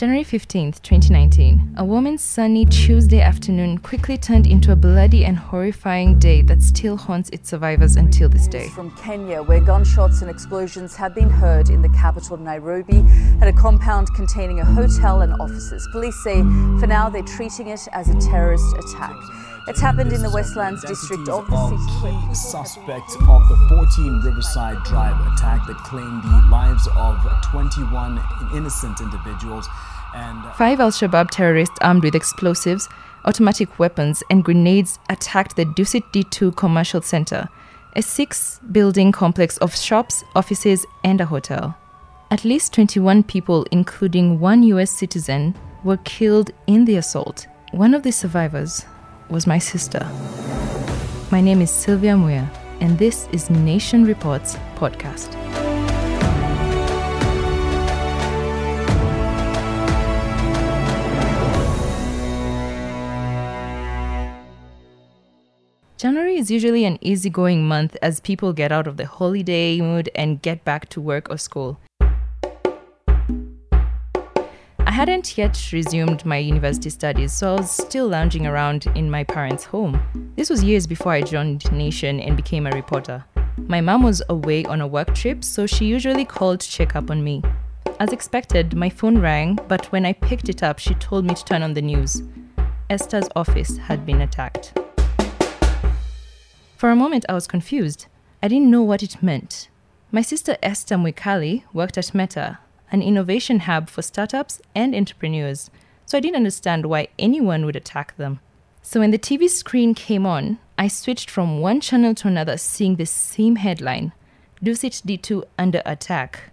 January 15th, 2019, a woman's sunny Tuesday afternoon quickly turned into a bloody and horrifying day that still haunts its survivors until this day. From Kenya, where gunshots and explosions have been heard in the capital Nairobi at a compound containing a hotel and offices. Police say for now they're treating it as a terrorist attack. It's happened in the Westlands district of the city. Key suspect of the 14 Riverside Drive attack that claimed the lives of 21 innocent individuals and uh, Five Al Shabaab terrorists armed with explosives, automatic weapons, and grenades attacked the Dusit D2 Commercial Center, a six building complex of shops, offices, and a hotel. At least 21 people, including one US citizen, were killed in the assault. One of the survivors was my sister. My name is Sylvia Muia, and this is Nation Reports podcast. January is usually an easygoing month as people get out of the holiday mood and get back to work or school. I hadn't yet resumed my university studies, so I was still lounging around in my parents' home. This was years before I joined Nation and became a reporter. My mom was away on a work trip, so she usually called to check up on me. As expected, my phone rang, but when I picked it up, she told me to turn on the news. Esther's office had been attacked. For a moment, I was confused. I didn't know what it meant. My sister Esther Mwikali worked at Metta, an innovation hub for startups and entrepreneurs, so I didn't understand why anyone would attack them. So when the TV screen came on, I switched from one channel to another, seeing the same headline Dusit D2 under attack.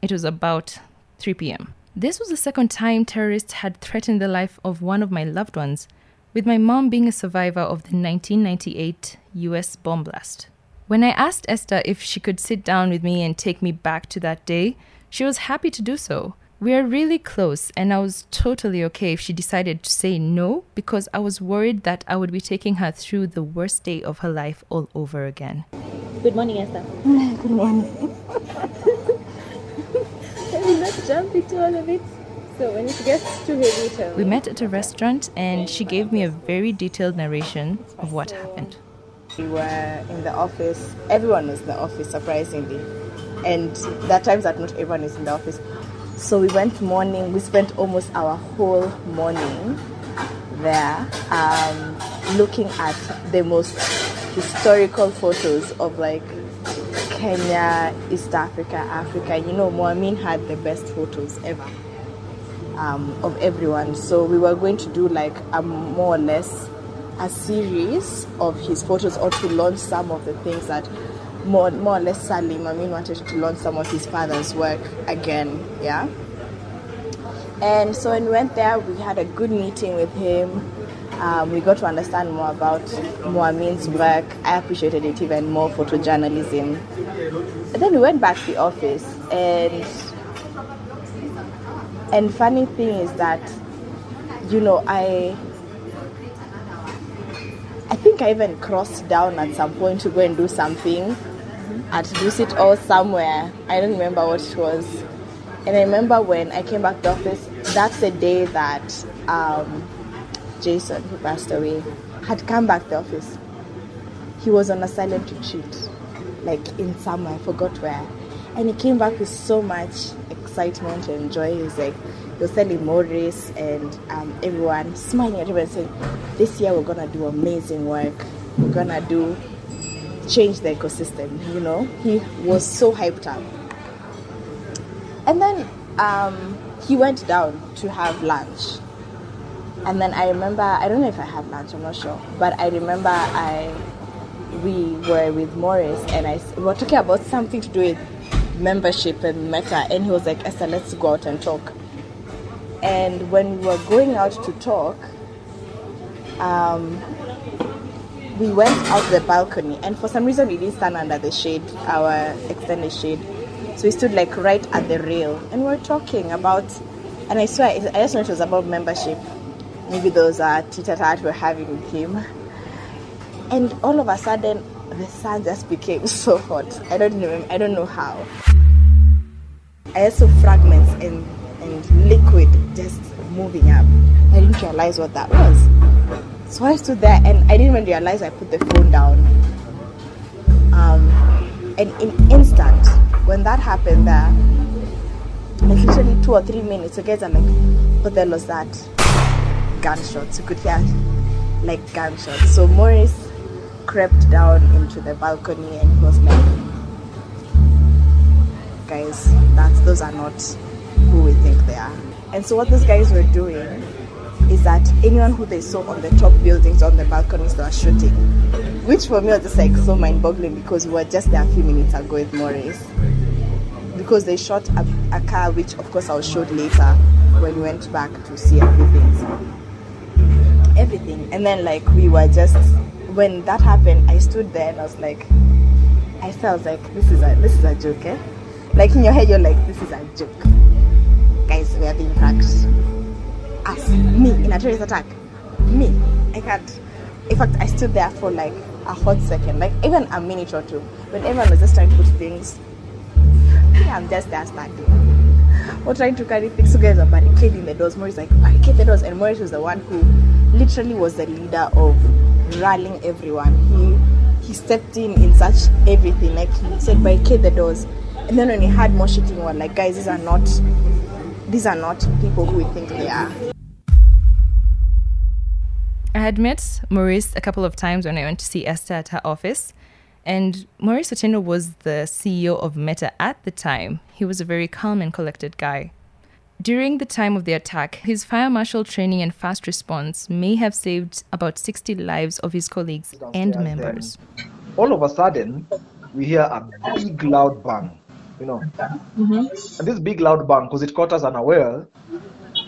It was about 3 p.m. This was the second time terrorists had threatened the life of one of my loved ones, with my mom being a survivor of the 1998 US bomb blast. When I asked Esther if she could sit down with me and take me back to that day, she was happy to do so. We are really close, and I was totally okay if she decided to say no because I was worried that I would be taking her through the worst day of her life all over again. Good morning, Esther. Good morning. Can we not jump into all of it? So when it gets too heavy, tell We met at a restaurant, and she gave me a very detailed narration of what happened. We were in the office. Everyone was in the office, surprisingly. And there are times that not everyone is in the office. So we went morning. We spent almost our whole morning there, um, looking at the most historical photos of like Kenya, East Africa, Africa. You know, Mo Amin had the best photos ever um, of everyone. So we were going to do like a more or less a series of his photos or to launch some of the things that more, more or less Salim Amin wanted to launch some of his father's work again. Yeah. And so when we went there, we had a good meeting with him. Um, we got to understand more about Mo Amin's work. I appreciated it even more, photojournalism. And then we went back to the office and and funny thing is that you know i i think i even crossed down at some point to go and do something at Dusit or somewhere i don't remember what it was and i remember when i came back to the office that's the day that um, jason who passed away had come back to the office he was on a silent retreat like in somewhere i forgot where and he came back with so much excitement and joy. He was like, he was telling Maurice and um, everyone, smiling at everyone, saying, "This year we're gonna do amazing work. We're gonna do change the ecosystem." You know, he was so hyped up. And then um, he went down to have lunch. And then I remember, I don't know if I had lunch, I'm not sure, but I remember I we were with Morris and I we were talking about something to do with membership and Metta and he was like Esther let's go out and talk and when we were going out to talk um, we went out the balcony and for some reason we didn't stand under the shade our extended shade so we stood like right at the rail and we were talking about and I swear I just know it was about membership maybe those uh, are tete-a-tete we're having with him and all of a sudden the sun just became so hot. I don't know. I don't know how. I saw fragments and and liquid just moving up. I didn't realize what that was. So I stood there and I didn't even realize I put the phone down. Um, and in instant, when that happened there, like literally two or three minutes, the guys are like, what the hell was that? Gunshots. You could hear like gunshots. So Morris crept down into the balcony and he was like, guys, that's those are not who we think they are. And so what those guys were doing is that anyone who they saw on the top buildings on the balconies they were shooting. Which for me was just like so mind boggling because we were just there a few minutes ago with Morris. Because they shot a, a car which of course I was showed later when we went back to see everything. Everything. And then like we were just when that happened I stood there and I was like I felt like this is a this is a joke, eh? Like in your head you're like, this is a joke. Guys, we are being pranked us, me, in a terrorist attack. Me. I can't. In fact, I stood there for like a hot second, like even a minute or two, when everyone was just trying to put things. Yeah, I'm just there standing. Or trying to carry things. Are barricading the doors. Maurice like, barricade the doors. And Maurice was the one who literally was the leader of rallying everyone. He he stepped in in such everything. Like he said, barricade the doors. And then when he had more shooting, we were like, guys, these are not these are not people who we think they are. I had met Maurice a couple of times when I went to see Esther at her office. And Maurice Otieno was the CEO of Metta at the time. He was a very calm and collected guy. During the time of the attack, his fire marshal training and fast response may have saved about 60 lives of his colleagues and members. then All of a sudden, we hear a big loud bang, you know. Mm-hmm. And this big loud bang, because it caught us unaware,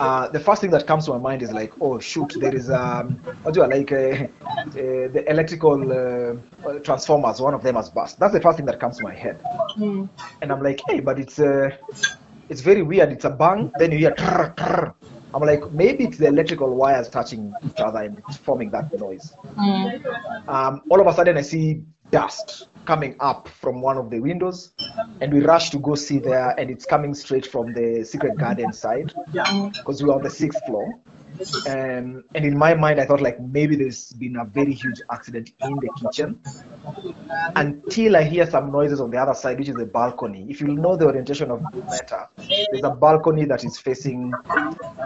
uh, the first thing that comes to my mind is like, oh shoot, there is um, what do I like, uh, uh, the electrical uh, transformers. One of them has burst. That's the first thing that comes to my head. And I'm like, hey, but it's uh, it's very weird. It's a bang, then you hear. Trrr, trrr. I'm like, maybe it's the electrical wires touching each other and it's forming that noise. Um, all of a sudden, I see dust coming up from one of the windows, and we rush to go see there, and it's coming straight from the secret garden side because we are on the sixth floor. Um, and in my mind, I thought like maybe there's been a very huge accident in the kitchen until I hear some noises on the other side, which is the balcony. If you know the orientation of the Metta, there's a balcony that is facing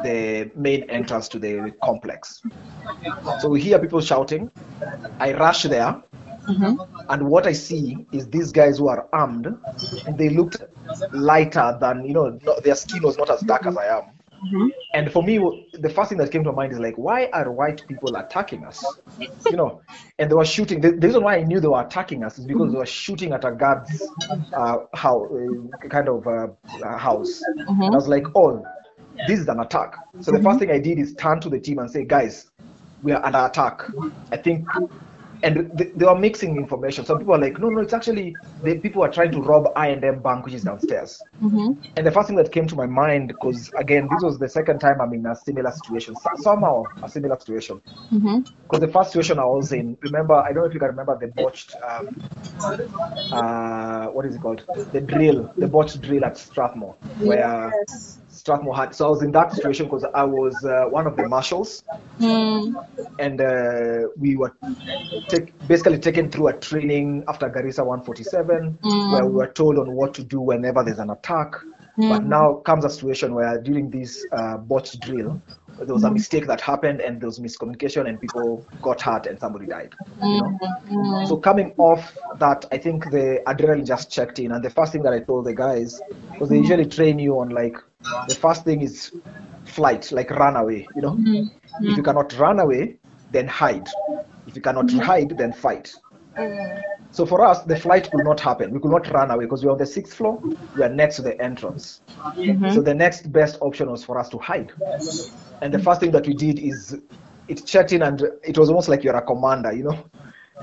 the main entrance to the complex. So we hear people shouting. I rush there, and what I see is these guys who are armed, and they looked lighter than you know. no- Their skin was not as dark as I am. And for me, the first thing that came to mind is like, why are white people attacking us? You know, and they were shooting. The, the reason why I knew they were attacking us is because they were shooting at a guard's uh, house, uh, kind of uh, uh, house. And I was like, oh, this is an attack. So the first thing I did is turn to the team and say, guys, we are under attack. I think, and they, they were mixing information. Some people are like, no, no, it's actually the people are trying to rob I and M Bank, which is downstairs. And the first thing that came to my mind, because again, this was the second time I'm in a similar situation, somehow a similar situation. Because the first situation I was in, remember, I don't know if you can remember the botched, um, uh, what is it called? The drill, the botched drill at Strathmore, where Strathmore had. So I was in that situation because I was uh, one of the marshals, and uh, we were take, basically taken through a training after Garissa 147, where we were told on what to do whenever there's an attack. But now comes a situation where during this uh, drill, there was a mistake that happened and there was miscommunication and people got hurt and somebody died. you know? Mm-hmm. So coming off that, I think the adrenaline just checked in, and the first thing that I told the guys, because they usually train you on like, the first thing is flight, like run away. You know, mm-hmm. if you cannot run away, then hide. If you cannot mm-hmm. hide, then fight. So for us, the flight could not happen. We could not run away because we are on the sixth floor. We are next to the entrance. Mm-hmm. So the next best option was for us to hide. And the first thing that we did is it checked in, and it was almost like you're a commander, you know.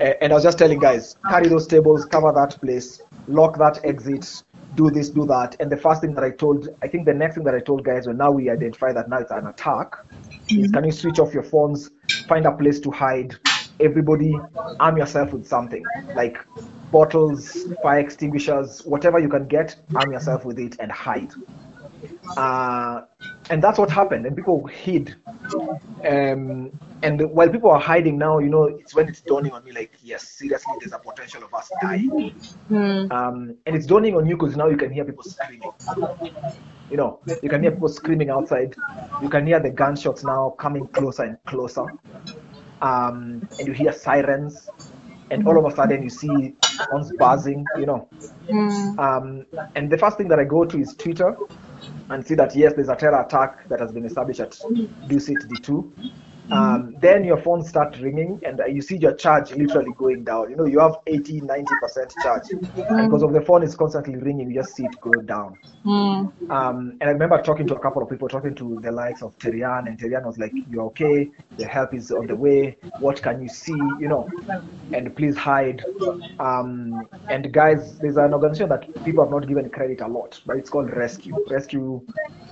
And I was just telling guys, carry those tables, cover that place, lock that exit, do this, do that. And the first thing that I told, I think the next thing that I told guys when now we identify that now it's an attack, is mm-hmm. can you switch off your phones, find a place to hide, everybody arm yourself with something like bottles, fire extinguishers, whatever you can get, arm yourself with it and hide. Uh, and that's what happened. And people hid. Um, and while people are hiding now, you know, it's when it's dawning on me, like, yes, seriously, there's a potential of us dying. Um, and it's dawning on you because now you can hear people screaming. You know, you can hear people screaming outside. You can hear the gunshots now coming closer and closer. Um, and you hear sirens. And all of a sudden, you see phones buzzing, you know. Um, and the first thing that I go to is Twitter and see that yes, there's a terror attack that has been established at Dusit D2. Um, then your phone starts ringing and uh, you see your charge literally going down. You know, you have 80, 90% charge. And because of the phone is constantly ringing, you just see it go down. Um, and I remember talking to a couple of people, talking to the likes of Terian, and Terian was like, You're okay, the help is on the way. What can you see? You know, and please hide. Um, and guys, there's an organization that people have not given credit a lot, but it's called Rescue. Rescue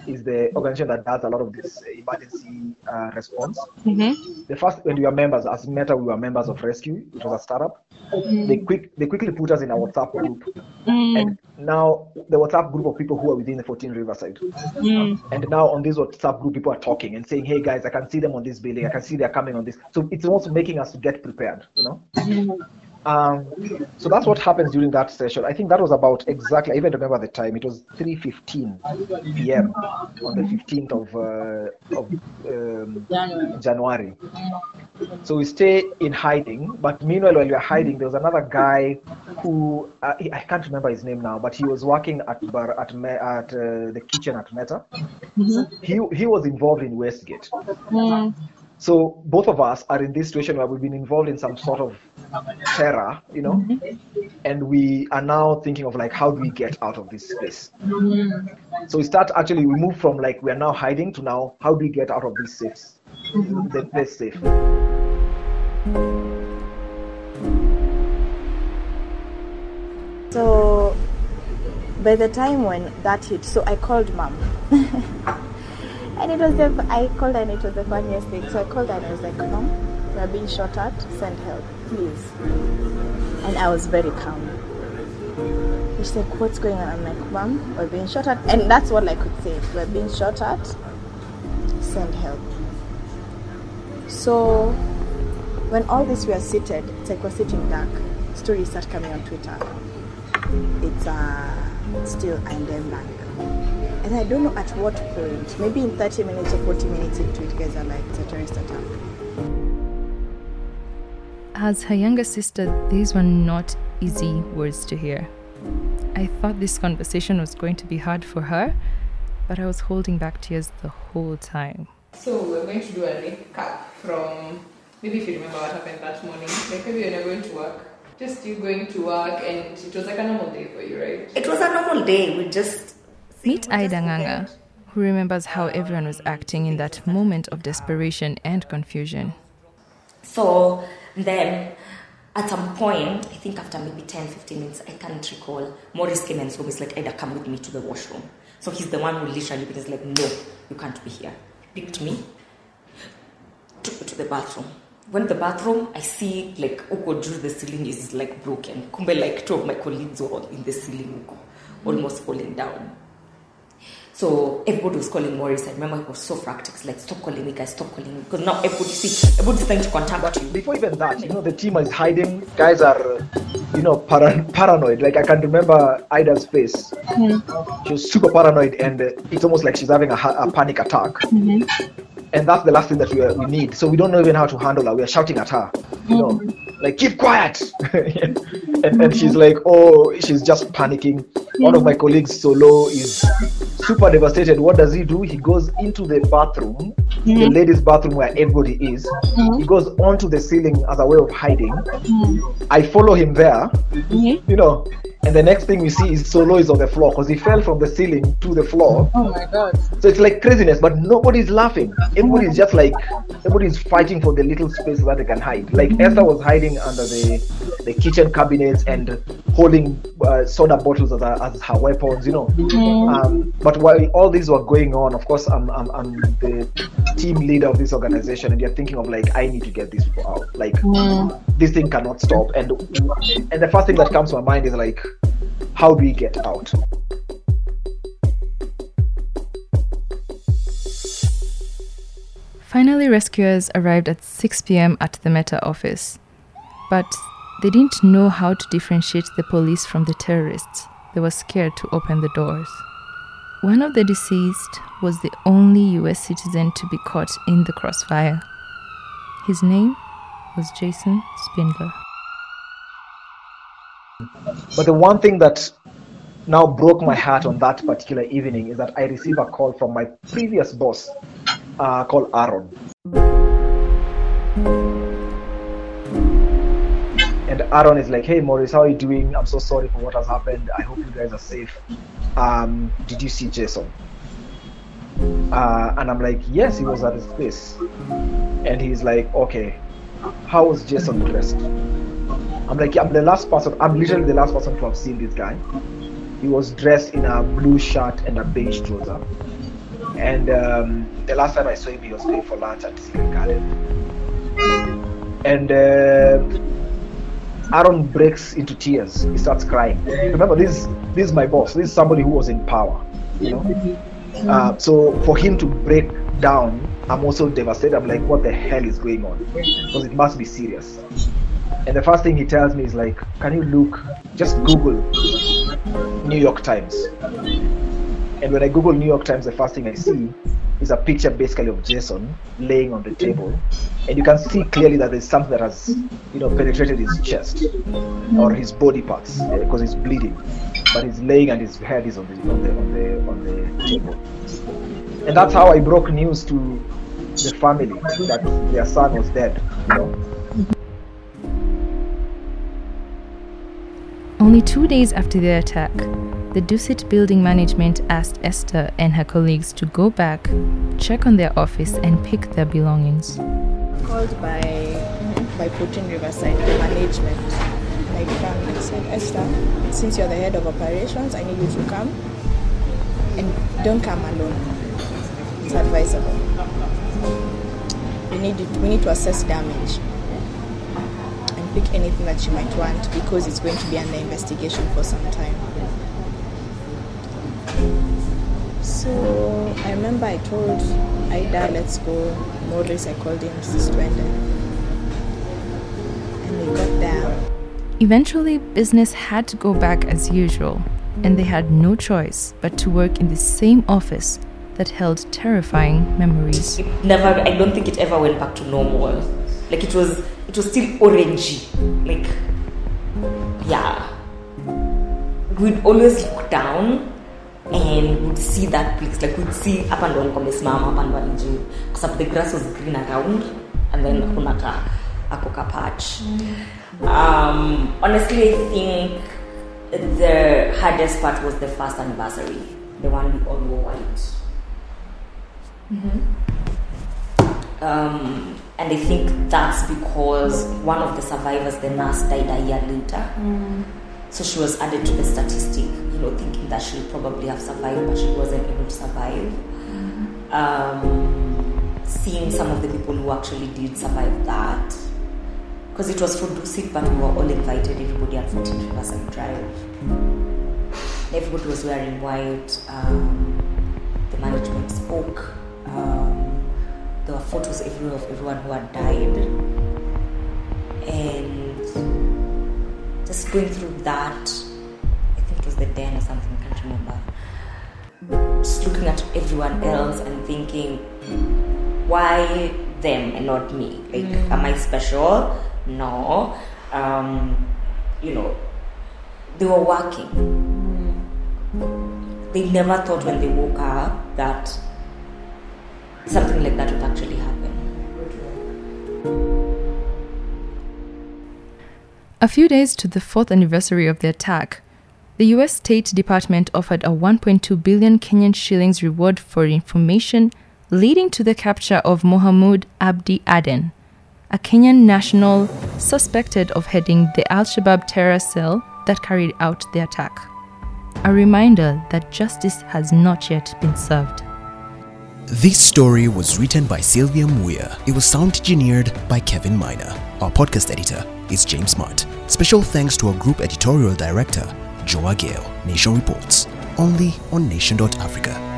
is the organization that does a lot of this emergency uh, response. Mm-hmm. The first, when we were members, as Metta, we were members of Rescue. It was a startup. Mm-hmm. They quick, they quickly put us in a WhatsApp group, mm. and now the WhatsApp group of people who are within the 14 Riverside. Mm. And now on this WhatsApp group, people are talking and saying, "Hey guys, I can see them on this building. I can see they're coming on this." So it's also making us to get prepared. You know. Mm-hmm. Um, so that's what happens during that session. I think that was about exactly. I even remember the time. It was 3:15 p.m. on the 15th of, uh, of um, January. So we stay in hiding. But meanwhile, while we are hiding, there was another guy who uh, he- I can't remember his name now, but he was working at bar, at Me, at uh, the kitchen at Metta. He he was involved in Westgate. So both of us are in this situation where we've been involved in some sort of terror, you know, and we are now thinking of like how do we get out of this space. So we start actually we move from like we are now hiding to now how do we get out of this safe, the, this safe. So by the time when that hit, so I called mom. and it was the I called and it was the funniest thing. So I called and I was like, Mom, we're being shot at, send help, please. And I was very calm. She's like, What's going on? I'm like, Mom, we're being shot at and that's what I could say. We're being shot at, send help. So when all this we are seated, it's like we're sitting dark. Stories start coming on Twitter it's uh, still I'm back. And I don't know at what point, maybe in 30 minutes or 40 minutes into it, guys are like, it's a terrorist attack. As her younger sister, these were not easy words to hear. I thought this conversation was going to be hard for her, but I was holding back tears the whole time. So we're going to do a recap from maybe if you remember what happened that morning. Like maybe you're not going to work. Just you going to work and it was like a normal day for you, right? It was a normal day. We just Meet Aida Nganga, who remembers how everyone was acting in that moment of desperation and confusion. So then at some point, I think after maybe 10, 15 minutes, I can't recall, Maurice came and. He's like, Ada, come with me to the washroom. So he's the one who literally was like, no, you can't be here. Picked me, took me to the bathroom. Went to the bathroom, I see like Uko drew the ceiling is like broken. Kumbe like two of my colleagues were in the ceiling, Uko, almost falling down. So everybody was calling Morris. I remember he was so frantic. He's like, stop calling me, guys, stop calling me. Because now everybody see, everybody's trying to contact you. Before even that, you know, the team is hiding. Guys are, you know, para- paranoid. Like I can remember Ida's face. She was super paranoid, and uh, it's almost like she's having a, a panic attack. And that's the last thing that we, uh, we need. So we don't know even how to handle her. We are shouting at her, you know, like keep quiet. and, and she's like, oh, she's just panicking. One of my colleagues, Solo, is super devastated. What does he do? He goes into the bathroom, the mm-hmm. ladies' bathroom where everybody is. Mm-hmm. He goes onto the ceiling as a way of hiding. Mm-hmm. I follow him there, you know, and the next thing we see is Solo is on the floor because he fell from the ceiling to the floor. Oh my god. So it's like craziness, but nobody's laughing. Everybody's just like everybody's fighting for the little space where they can hide. Like Esther was hiding under the the kitchen cabinets and holding uh, soda bottles as, her- as her weapons, you know. Um, but while all these were going on, of course, I'm, I'm I'm the team leader of this organization, and you're thinking of like I need to get this out. Like this thing cannot stop. And and the first thing that comes to my mind is like, how do we get out? Finally, rescuers arrived at 6 pm at the Metta office. But they didn't know how to differentiate the police from the terrorists. They were scared to open the doors. One of the deceased was the only US citizen to be caught in the crossfire. His name was Jason Spindler. But the one thing that now broke my heart on that particular evening is that I received a call from my previous boss uh, called Aaron. And Aaron is like, hey, Maurice, how are you doing? I'm so sorry for what has happened. I hope you guys are safe. Um, did you see Jason? Uh, and I'm like, yes, he was at his place. And he's like, okay, how was Jason dressed? I'm like, I'm the last person, I'm literally the last person to have seen this guy. He was dressed in a blue shirt and a beige trouser. And um, the last time I saw him, he was paying for lunch at Secret Garden. And uh, Aaron breaks into tears. He starts crying. Remember, this this is my boss. This is somebody who was in power. You know. Uh, so for him to break down, I'm also devastated. I'm like, what the hell is going on? Because it must be serious. And the first thing he tells me is like, can you look? Just Google New York Times. And when I Google New York Times, the first thing I see is a picture basically of Jason laying on the table, and you can see clearly that there's something that has, you know, penetrated his chest or his body parts because he's bleeding, but he's laying and his head is on the on the on the on the table, and that's how I broke news to the family that their son was dead. You know. Only two days after the attack, the Dusit building management asked Esther and her colleagues to go back, check on their office, and pick their belongings. Called by by Putin Riverside, the management. Like um, said, Esther, since you're the head of operations, I need you to come and don't come alone. It's advisable. We need it, we need to assess damage pick anything that you might want because it's going to be under investigation for some time. So I remember I told Ida, let's go. Maurice, I called him Sistwende. And we got there. Eventually, business had to go back as usual, and they had no choice but to work in the same office that held terrifying memories. It never. I don't think it ever went back to normal. Like it was. Was still orangey. Like, yeah. We'd always look down and would see that place like we'd see up and down kamesimama hapa ndo nje kwa sababu the grass was green around and then kuna ka ako ka patch um, honestly i think the hardest part was the first anniversary the one we all wore white um, and i think that's because one of the survivors the nurse died a year later. So she was added to the statistic, you know, thinking that she'll probably have survived, but she wasn't able to survive. Um, seeing some of the people who actually did survive that, because it was for Dusit, but we were all invited, everybody at 14 Riverside Drive. Everybody was wearing white, um, the management spoke, were photos everywhere of everyone who had died. And just going through that, I think it was the den or something, I can't remember. Just looking at everyone else and thinking, why them and not me? Like, am I special? No. Um, you know, they were working. They never thought when they woke up that something like that would actually happen. A few days to the fourth anniversary of the attack, the US State Department offered a 1.2 billion Kenyan shillings reward for information leading to the capture of Mohamud Abdi Aden, a Kenyan national suspected of heading the Al Shabaab terror cell that carried out the attack. A reminder that justice has not yet been served. This story was written by Sylvia Muia. It was sound engineered by Kevin Miner. Our podcast editor is James Mart. Special thanks to our group editorial director, Joe Ageyo. Nation Reports, only on Nation.Africa.